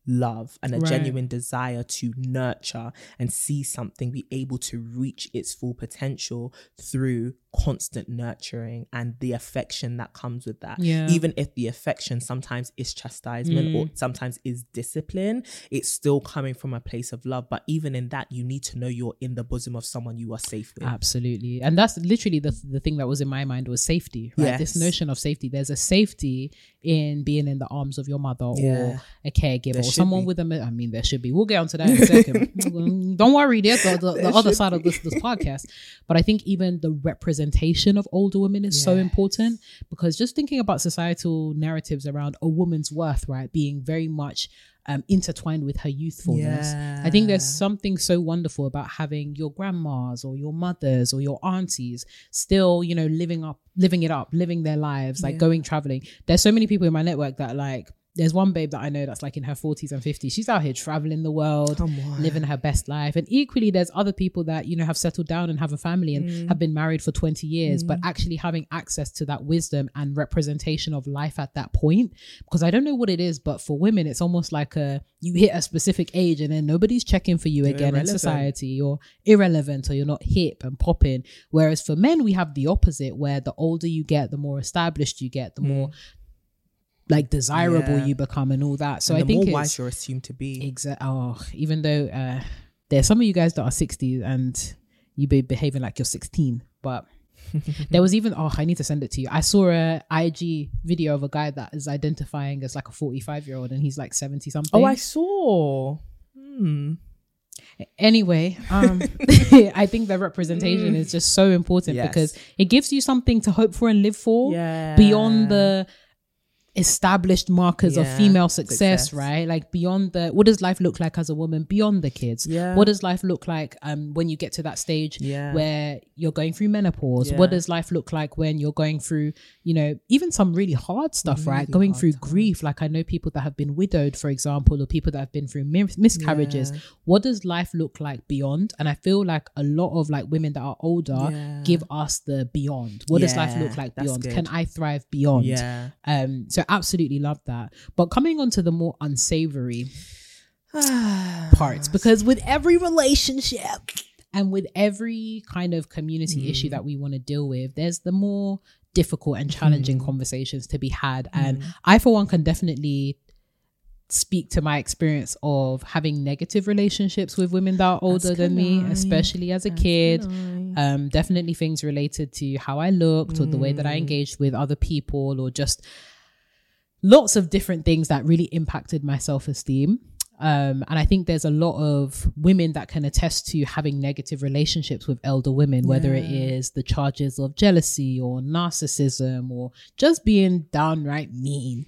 love and a Right. genuine desire to nurture and see something be able to reach its full potential through constant nurturing and the affection that comes with that Yeah. even if the affection sometimes is chastisement or mm. sometimes is discipline it's still coming from a place of love but even in that you need to know you're in the bosom of someone you are safe with Absolutely. And that's literally the, the thing that was in my mind was safety, right? This notion of safety. There's a safety in being in the arms of your mother Yeah. or a caregiver or someone be. with a, I mean, there should be. We'll get onto that in a second. Don't worry, there's the, the, the other side of this, this podcast. But I think even the representation of older women is so important because just thinking about societal narratives around a woman's worth, right, being very much um, intertwined with her youthfulness. I think there's something so wonderful about having your grandmas or your mothers or your aunties still, you know, living up, living it up, living their lives, like Yeah. going traveling. There's so many people in my network that like. There's one babe that I know that's like in her 40s and 50s. She's out here traveling the world, living her best life. And equally, there's other people that, you know, have settled down and have a family and Mm. have been married for 20 years, but actually having access to that wisdom and representation of life at that point. Because I don't know what it is, but for women, it's almost like a you hit a specific age and then nobody's checking for you You're again in society. You're irrelevant or you're not hip and popping. Whereas for men, we have the opposite, where the older you get, the more established you get, the more like desirable Mm. Yeah. you become and all that. So and I the think more wise you're assumed to be Exactly. Oh, even though uh, there's some of you guys that are 60 and you be behaving like you're 16, but there was even oh, I need to send it to you. I saw a IG video of a guy that is identifying as like a 45 year old and he's like 70 something. oh i saw hmm. anyway, um, I think that representation is just so important Yes. because it gives you something to hope for and live for yeah beyond the established markers of female success, success. right? Like beyond the what does life look like as a woman beyond the kids? Yeah. What does life look like um when you get to that stage Yeah. where you're going through menopause? Yeah. What does life look like when you're going through, you know, even some really hard stuff, right? Going through times. grief. Like I know people that have been widowed, for example, or people that have been through mis- miscarriages. Yeah. What does life look like beyond? And I feel like a lot of like women that are older Yeah. give us the beyond. What does life look like beyond? good. Can I thrive beyond? yeah Um, so absolutely love that. But coming on to the more unsavory parts, because with every relationship and with every kind of community Mm. issue that we want to deal with, there's the more difficult and challenging conversations to be had. And I, for one, can definitely speak to my experience of having negative relationships with women that are older than me, I. especially as a As kid. Um, definitely things related to how I looked or the way that I engaged with other people or just lots of different things that really impacted my self esteem. Um, and I think there's a lot of women that can attest to having negative relationships with elder women, whether it is the charges of jealousy or narcissism or just being downright mean.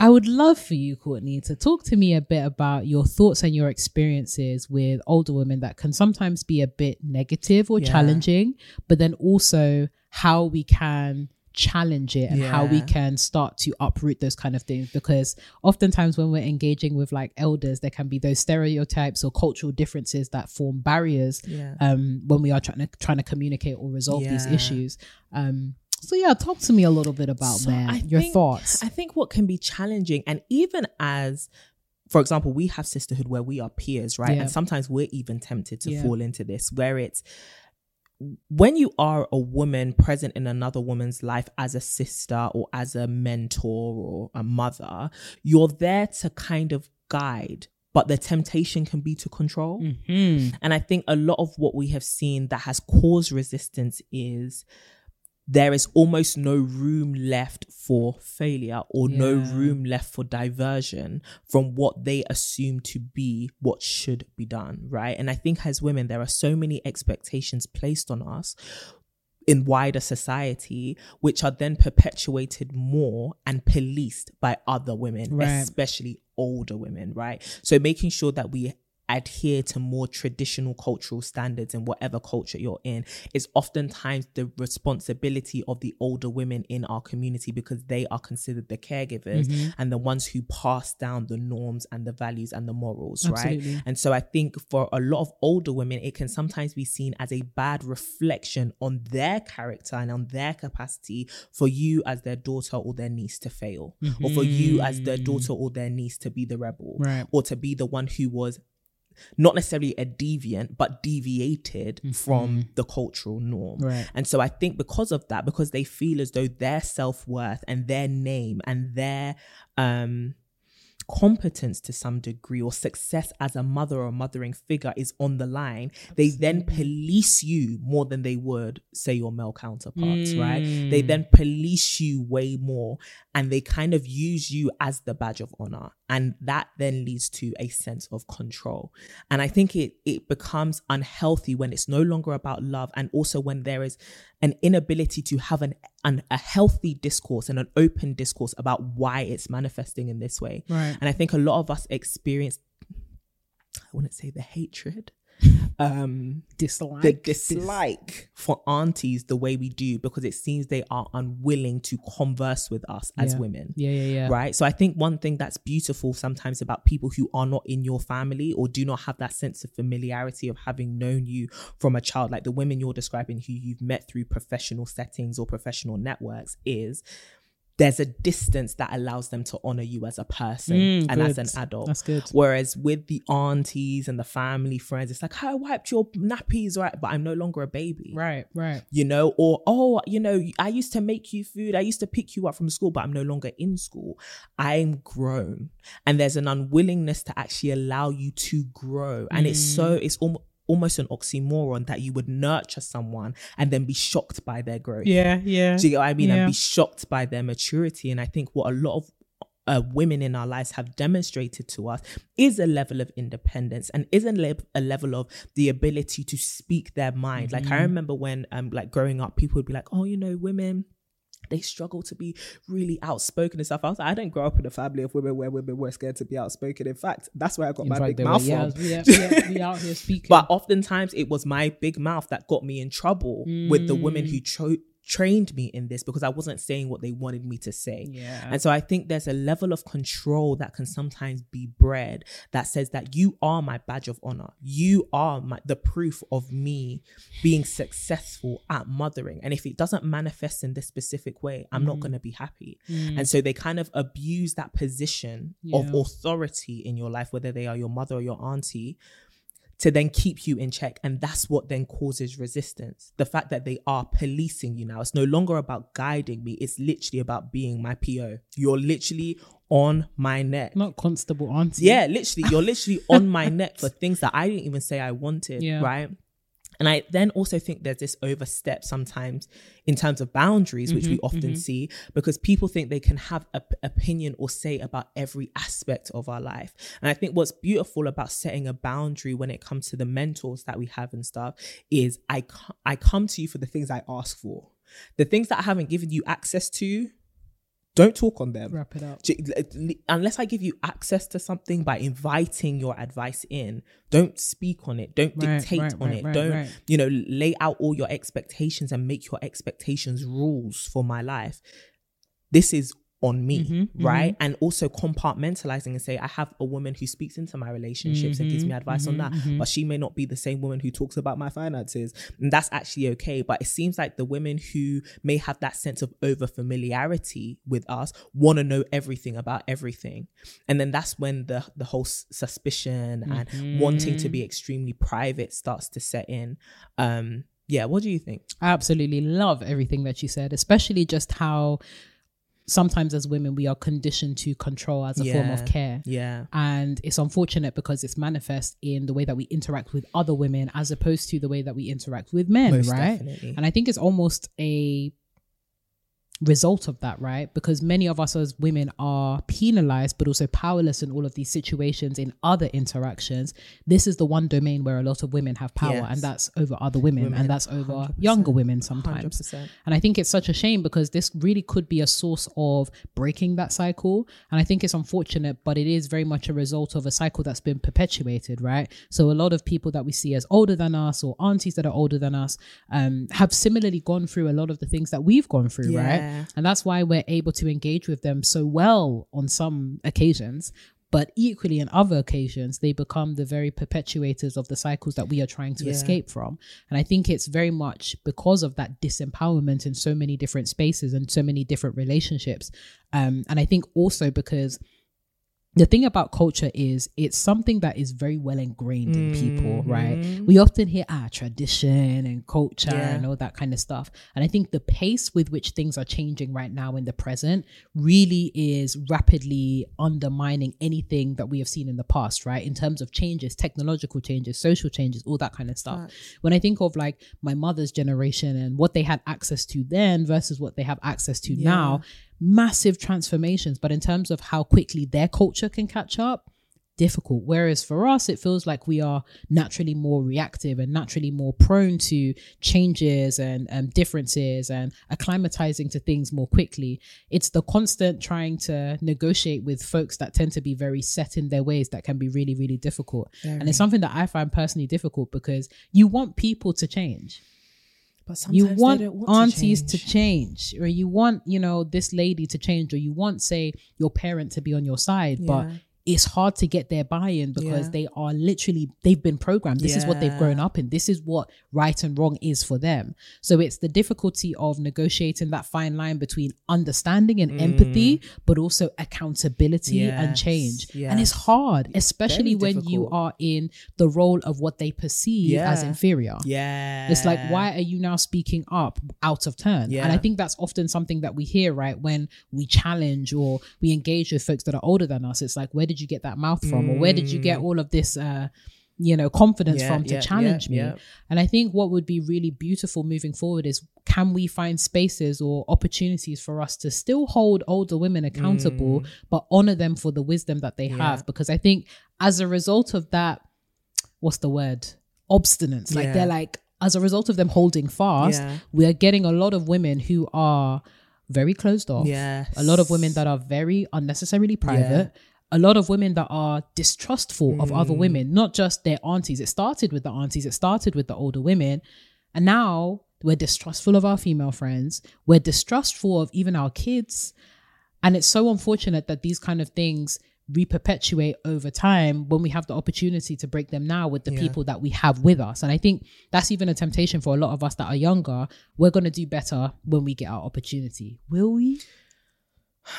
I would love for you, Courtney, to talk to me a bit about your thoughts and your experiences with older women that can sometimes be a bit negative or Yeah. challenging, but then also how we can challenge it and how we can start to uproot those kind of things because oftentimes when we're engaging with like elders there can be those stereotypes or cultural differences that form barriers Yeah. um when we are trying to trying to communicate or resolve these issues um so yeah talk to me a little bit about So that I your think- thoughts I think what can be challenging, and even as, for example, we have sisterhood where we are peers, right? Yeah. And sometimes we're even tempted to Yeah. fall into this, where it's when you are a woman present in another woman's life as a sister or as a mentor or a mother, you're there to kind of guide. But the temptation can be to control. Mhm. And I think a lot of what we have seen that has caused resistance is there is almost no room left for failure or no room left for diversion from what they assume to be what should be done, right? And I think as women, there are so many expectations placed on us in wider society, which are then perpetuated more and policed by other women, Right. especially older women, right? So making sure that we adhere to more traditional cultural standards in whatever culture you're in is oftentimes the responsibility of the older women in our community because they are considered the caregivers Mm-hmm. and the ones who pass down the norms and the values and the morals, right? And so I think for a lot of older women, it can sometimes be seen as a bad reflection on their character and on their capacity for you as their daughter or their niece to fail, or for you as their daughter or their niece to be the rebel, Right. or to be the one who was not necessarily a deviant, but deviated from the cultural norm. Right. And so I think because of that, because they feel as though their self worth and their name and their um competence to some degree or success as a mother or mothering figure is on the line, they then police you more than they would, say, your male counterparts, right? They then hmm. police you way more and they kind of use you as the badge of honor. And that then leads to a sense of control. And I think it it becomes unhealthy when it's no longer about love and also when there is an inability to have an, an a healthy discourse and an open discourse about why it's manifesting in this way. Right. And I think a lot of us experience I wouldn't say the hatred. Um dislike the dislike for aunties the way we do because it seems they are unwilling to converse with us as Yeah. women. yeah yeah yeah Right. So I think one thing that's beautiful sometimes about people who are not in your family or do not have that sense of familiarity of having known you from a child, like the women you're describing who you've met through professional settings or professional networks, is there's a distance that allows them to honor you as a person Mm, and as an adult. That's good. Whereas with the aunties and the family friends, it's like, I wiped your nappies, right? But I'm no longer a baby right right you know, or oh, you know, I used to make you food, I used to pick you up from school, but I'm no longer in school. I'm grown, and there's an unwillingness to actually allow you to grow, and it's so Mm. it's almost almost an oxymoron that you would nurture someone and then be shocked by their growth. yeah yeah Do you get what I mean? Yeah. And be shocked by their maturity. And I think what a lot of uh, women in our lives have demonstrated to us is a level of independence and isn't le- a level of the ability to speak their mind. Like I Mm-hmm. remember when, um, like growing up, people would be like, "Oh, you know, women." They struggle to be really outspoken and stuff. I was like, I didn't grow up in a family of women where women were scared to be outspoken. In fact, that's where I got In my fact, big they were- mouth yeah, from. yeah, yeah, we out here speaking But oftentimes it was my big mouth that got me in trouble with the women Mm. who cho- trained me in this because I wasn't saying what they wanted me to say. yeah And so I think there's a level of control that can sometimes be bred that says that you are my badge of honor. You are my, the proof of me being successful at mothering. And if it doesn't manifest in this specific way, I'm not mm-hmm. going to be happy. Mm. And so they kind of abuse that position of authority in your life, whether they are your mother or your auntie, to then keep you in check. And that's what then causes resistance. The fact that they are policing you now. It's no longer about guiding me, it's literally about being my PO. You're literally on my neck. not constable auntie Yeah, literally, you're literally on my neck for things that I didn't even say I wanted, Yeah. right? And I then also think there's this overstep sometimes in terms of boundaries, which we Mm-hmm, often see, because people think they can have an opinion or say about every aspect of our life. And I think what's beautiful about setting a boundary when it comes to the mentors that we have and stuff is I, I come to you for the things I ask for. The things that I haven't given you access to, don't talk on them. Wrap it up. Unless I give you access to something by inviting your advice in, don't speak on it. Don't Right, dictate right, on right, it. don't, you know, lay out all your expectations and make your expectations rules for my life. This is on me, Mm-hmm, right? And also compartmentalizing and say, I have a woman who speaks into my relationships and gives Mm-hmm, me advice on that, but she may not be the same woman who talks about my finances. And that's actually okay. But it seems like the women who may have that sense of over familiarity with us want to know everything about everything. And then that's when the, the whole suspicion and wanting to Mm-hmm. be extremely private starts to set in. Um, yeah, what do you think? I absolutely love everything that you said, especially just how sometimes as women we are conditioned to control as a form of care. Yeah. And it's unfortunate because it's manifest in the way that we interact with other women as opposed to the way that we interact with men, Most right? definitely. And I think it's almost a result of that, right? Because many of us as women are penalized, but also powerless in all of these situations in other interactions. This is the one domain where a lot of women have power, Yes. and that's over other women, Women, and that's over younger women sometimes. 100%. And I think it's such a shame because this really could be a source of breaking that cycle. And I think it's unfortunate, but it is very much a result of a cycle that's been perpetuated, right? So a lot of people that we see as older than us or aunties that are older than us um, have similarly gone through a lot of the things that we've gone through, Yeah. right? And that's why we're able to engage with them so well on some occasions. But equally, in other occasions, they become the very perpetuators of the cycles that we are trying to Yeah. escape from. And I think it's very much because of that disempowerment in so many different spaces and so many different relationships. Um, and I think also because the thing about culture is it's something that is very well ingrained in people, right? We often hear ah tradition and culture Yeah. and all that kind of stuff. And I think the pace with which things are changing right now in the present really is rapidly undermining anything that we have seen in the past, right? In terms of changes, technological changes, social changes, all that kind of stuff. When I think of like my mother's generation and what they had access to then versus what they have access to now, massive transformations. But in terms of how quickly their culture can catch up, difficult. Whereas for us, it feels like we are naturally more reactive and naturally more prone to changes and um, differences and acclimatizing to things more quickly. It's the constant trying to negotiate with folks that tend to be very set in their ways that can be really, really difficult. And it's something that I find personally difficult because you want people to change But you want, want aunties change. to change or you want you know this lady to change or you want say your parent to be on your side but Yeah. It's hard to get their buy-in because Yeah. they are literally they've been programmed this is what they've grown up in this is what right and wrong is for them so it's the difficulty of negotiating that fine line between understanding and empathy but also accountability and Yes, change and it's yes. hard especially when you are in the role of what they perceive as inferior Yeah. it's like, why are you now speaking up out of turn? yeah. And I think that's often something that we hear, right? When we challenge or we engage with folks that are older than us, it's like, where did you get that mouth from? Or where did you get all of this, uh, you know, confidence Yeah, from to yeah, challenge yeah, me? yeah. And I think what would be really beautiful moving forward is can we find spaces or opportunities for us to still hold older women accountable, but honor them for the wisdom that they Mm. Yeah. have? Because I think as a result of that, what's the word? Obstinance. Like Yeah. they're like, as a result of them holding fast, Yeah. we are getting a lot of women who are very closed off. Yes. A lot of women that are very unnecessarily private. A lot of women that are distrustful of other Mm. women, not just their aunties. It started with the aunties, it started with the older women. And now we're distrustful of our female friends. We're distrustful of even our kids. And it's so unfortunate that these kind of things re-perpetuate over time when we have the opportunity to break them now with the people that we have with us. And I think that's even a temptation for a lot of us that are younger. We're going to do better when we get our opportunity. Will we?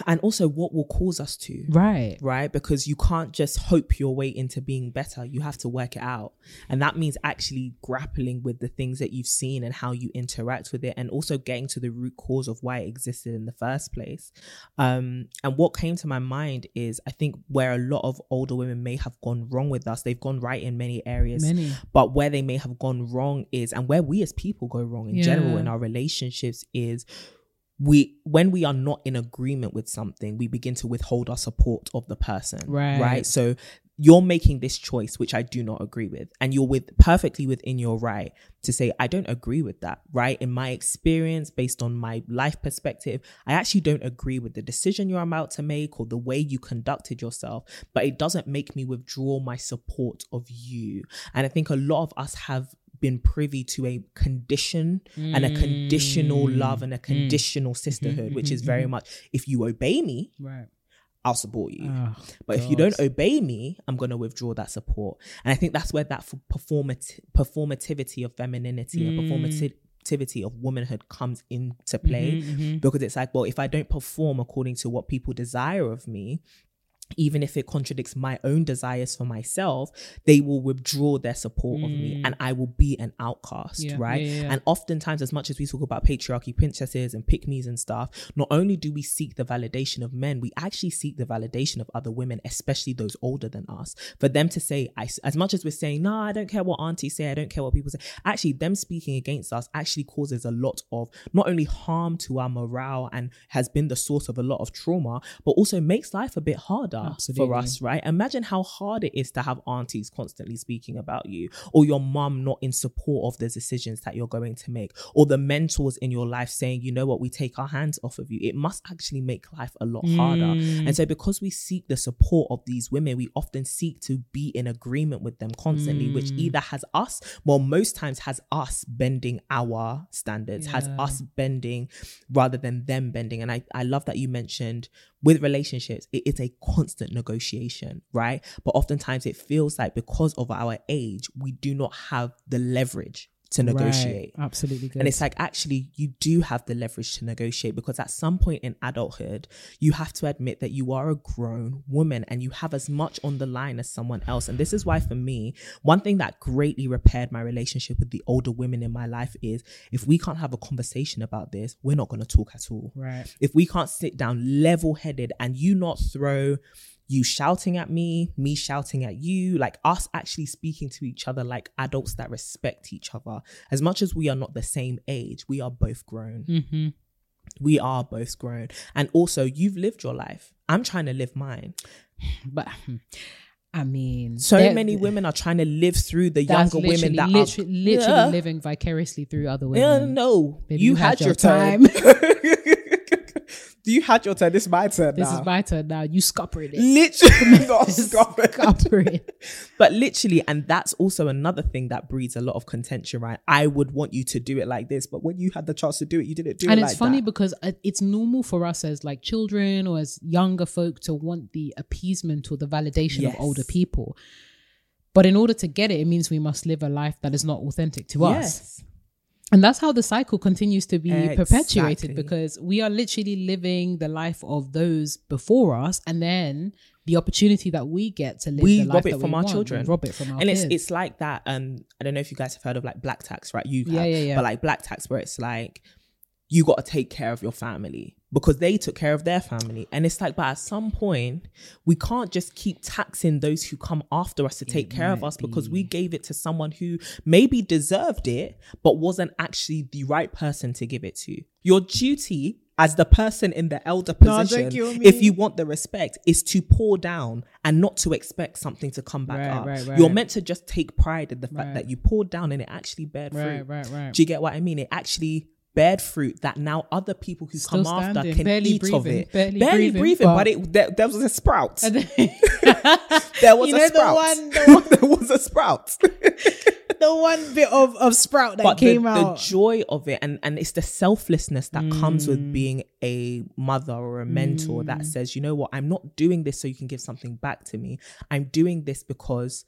And also what will cause us to Right. right? Because you can't just hope your way into being better. You have to work it out. And that means actually grappling with the things that you've seen and how you interact with it, and also getting to the root cause of why it existed in the first place. Um, and what came to my mind is I think where a lot of older women may have gone wrong with us, they've gone right in many areas. Many. But where they may have gone wrong is, and where we as people go wrong in general in our relationships is we when we are not in agreement with something we begin to withhold our support of the person Right. right. So you're making this choice which i do not agree with and you're with perfectly within your right to say i don't agree with that right? In my experience based on my life perspective i actually don't agree with the decision you're about to make or the way you conducted yourself but it doesn't make me withdraw my support of you. And i think a lot of us have been privy to a condition and a mm. conditional love and a mm. conditional mm-hmm. sisterhood, mm-hmm. which is mm-hmm. very much if you obey me, Right. I'll support you. Oh, But if you don't obey me, I'm going to withdraw that support. And I think that's where that performat- performativity of femininity and mm. performativity of womanhood comes into play. Because it's like, well, if I don't perform according to what people desire of me, even if it contradicts my own desires for myself, they will withdraw their support of me mm. and I will be an outcast, Yeah, right? yeah, yeah. And oftentimes, as much as we talk about patriarchy princesses and pick me's and stuff, not only do we seek the validation of men, we actually seek the validation of other women, especially those older than us. For them to say, I, as much as we're saying, no, I don't care what aunties say, I don't care what people say, actually, them speaking against us actually causes a lot of not only harm to our morale and has been the source of a lot of trauma, but also makes life a bit harder for Absolutely. us, right? Imagine how hard it is to have aunties constantly speaking about you, or your mum not in support of the decisions that you're going to make, or the mentors in your life saying, you know what, we take our hands off of you. It must actually make life a lot harder. Mm. And so, because we seek the support of these women, we often seek to be in agreement with them constantly, which Mm. either has us, well, most times has us bending our standards, has us bending rather than them bending. And I, I love that you mentioned with relationships, it is a constant negotiation, right? But oftentimes it feels like because of our age, we do not have the leverage to negotiate. Right. Absolutely good. And it's like, actually, you do have the leverage to negotiate because at some point in adulthood, you have to admit that you are a grown woman and you have as much on the line as someone else. And this is why, for me, one thing that greatly repaired my relationship with the older women in my life is if we can't have a conversation about this, we're not going to talk at all right. if we can't sit down level headed and you not throw you shouting at me, me shouting at you, like us actually speaking to each other like adults that respect each other. As much as we are not the same age, we are both grown. Mm-hmm. We are both grown. And also, you've lived your life. I'm trying to live mine. But hmm, I mean, So many women are trying to live through the younger women that literally, are literally Yeah. living vicariously through other Yeah, women. no, Baby, you, had, your time. you had your turn. This is my turn This now. is my turn now. You scuppered it. literally scuppered. Scuppered. But literally, and that's also another thing that breeds a lot of contention, right? I would want you to do it like this, but when you had the chance to do it, you didn't do and it And it's like funny that. because uh, it's normal for us as like children or as younger folk to want the appeasement or the validation Yes. of older people but in order to get it it means we must live a life that is not authentic to us Yes. And that's how the cycle continues to be perpetuated because we are literally living the life of those before us and then the opportunity that we get to live We the life rob it from our want, we children. rob it from our and it's kids. it's like that. Um, I don't know if you guys have heard of like black tax, right? You Yeah, have, yeah, yeah. But like black tax, where it's like you got to take care of your family because they took care of their family, and it's like, but at some point, we can't just keep taxing those who come after us to take care of us because we gave it to someone who maybe deserved it but wasn't actually the right person to give it to. Your duty. As the person in the elder position, me. if you want the respect, is to pour down and not to expect something to come back Right, up. right, You're meant to just take pride in the fact Right. that you poured down and it actually bared right fruit. right right Do you get what I mean? It actually bared fruit that now other people who Still come after can barely eat of it. barely breathing, breathing, but, but- it there, there was a sprout. There was You a know the sprout. one- the one- there was a sprout. the one bit of, of sprout that but came the, out the joy of it and and it's the selflessness that comes Mm. with being a mother or a mentor that says you know what i'm not doing this so you can give something back to me i'm doing this because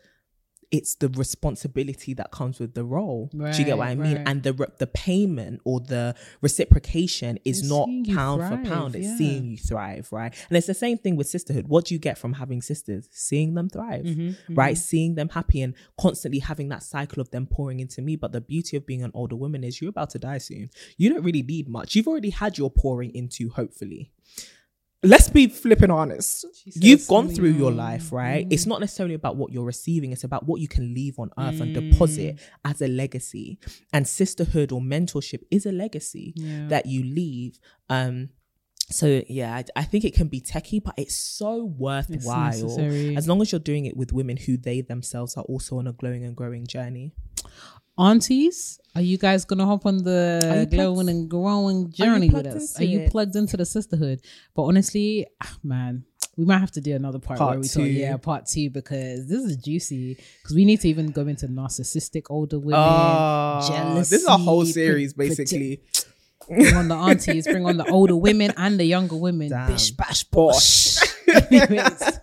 it's the responsibility that comes with the role. Do you get what I Right, mean? right. And the re- the payment or the reciprocation is It's not pound for pound. It's yeah. seeing you thrive, right? And it's the same thing with sisterhood. What do you get from having sisters? Seeing them thrive, Mm-hmm, right? Seeing them happy and constantly having that cycle of them pouring into me. But the beauty of being an older woman is you're about to die soon. You don't really need much. You've already had your pouring into, hopefully. Let's be flipping honest. You've gone through your life, right? It's not necessarily about what you're receiving, it's about what you can leave on earth and Mm. deposit as a legacy. And sisterhood or mentorship is a legacy Yeah. that you leave. Um so yeah, I, I think it can be techie, but it's so worthwhile necessary. as long as you're doing it with women who they themselves are also on a glowing and growing journey. Aunties, are you guys gonna hop on the glowing plugged- and growing journey with us? Are you it? plugged into the sisterhood? But honestly, ah, man, we might have to do another part, Part where we two. talk, yeah, part two because this is juicy. Because we need to even go into narcissistic older women, Oh, this is a whole series, basically. bring on the aunties, bring on the older women and the younger women. Damn. Bish bash bosh. Anyways.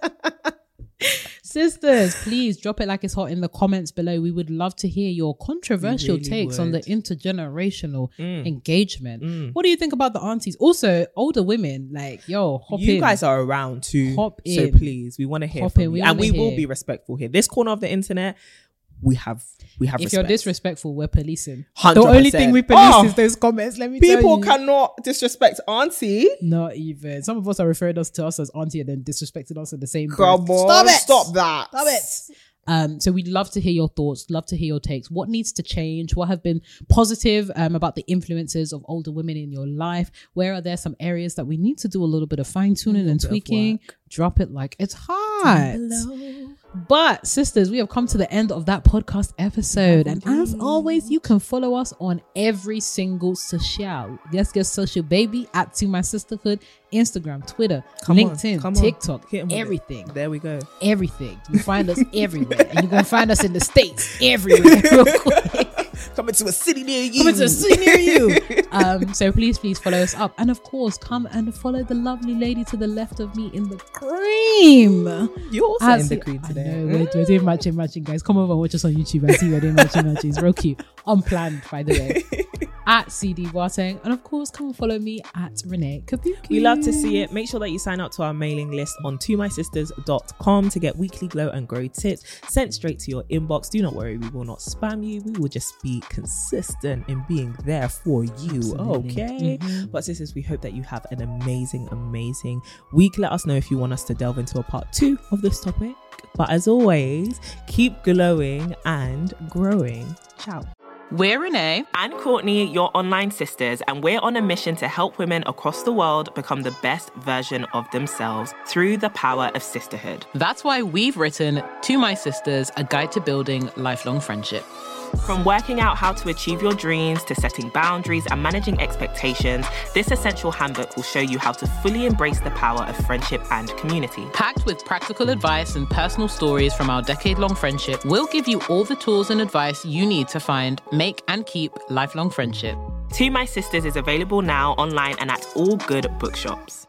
Sisters, please drop it like it's hot in the comments below. We would love to hear your controversial really takes on the intergenerational Mm. engagement. Mm. What do you think about the aunties? Also, older women, like, yo, hop you in. guys are around too. Hop in. So please, we want to hear Hop from in, we and we will be respectful here. This corner of the internet, we have we have if respect. you're disrespectful, we're policing. 100%. The only thing we police Oh, is those comments. Let me tell you. people cannot disrespect auntie. Not even. Some of us are referring us to us as auntie and then disrespecting us in the same breath. On, Stop it. Stop that. Stop it. Um, so we'd love to hear your thoughts, love to hear your takes. What needs to change? What have been positive um, about the influences of older women in your life? Where are there some areas that we need to do a little bit of fine tuning and tweaking? Drop it like it's hot. But sisters, we have come to the end of that podcast episode. And as always, you can follow us on every single social. Let's get social baby at to my sisterhood, Instagram, Twitter, Come LinkedIn, on. TikTok, Hit 'em with it. everything There we go. everything. You find us everywhere. And you're gonna find us in the States everywhere real quick. Coming to a city near you. Coming to a city near you. Um, so please, please follow us up. And of course, come and follow the lovely lady to the left of me in the cream. You're also As in the cream I today. know, we're, we're doing matching, matching, guys. Come over and watch us on YouTube and see we're doing matching, matching. It's real cute. Unplanned, by the way. at CD Boateng. And of course, come and follow me at Renee Kapuku. We love to see it. Make sure that you sign up to our mailing list on tomysisters.com to get weekly glow and grow tips sent straight to your inbox. Do not worry, we will not spam you. We will just be consistent in being there for you. Absolutely. Okay. Mhm. But sisters, we hope that you have an amazing, amazing week. Let us know if you want us to delve into a part two of this topic. But as always, keep glowing and growing. Ciao. We're Renee and Courtney, your online sisters, and we're on a mission to help women across the world become the best version of themselves through the power of sisterhood. That's why we've written To My Sisters, a guide to building lifelong friendship. From working out how to achieve your dreams to setting boundaries and managing expectations, this essential handbook will show you how to fully embrace the power of friendship and community. Packed with practical advice and personal stories from our decade long friendship, we'll give you all the tools and advice you need to find, make, and keep lifelong friendship. To My Sisters is available now online and at all good bookshops.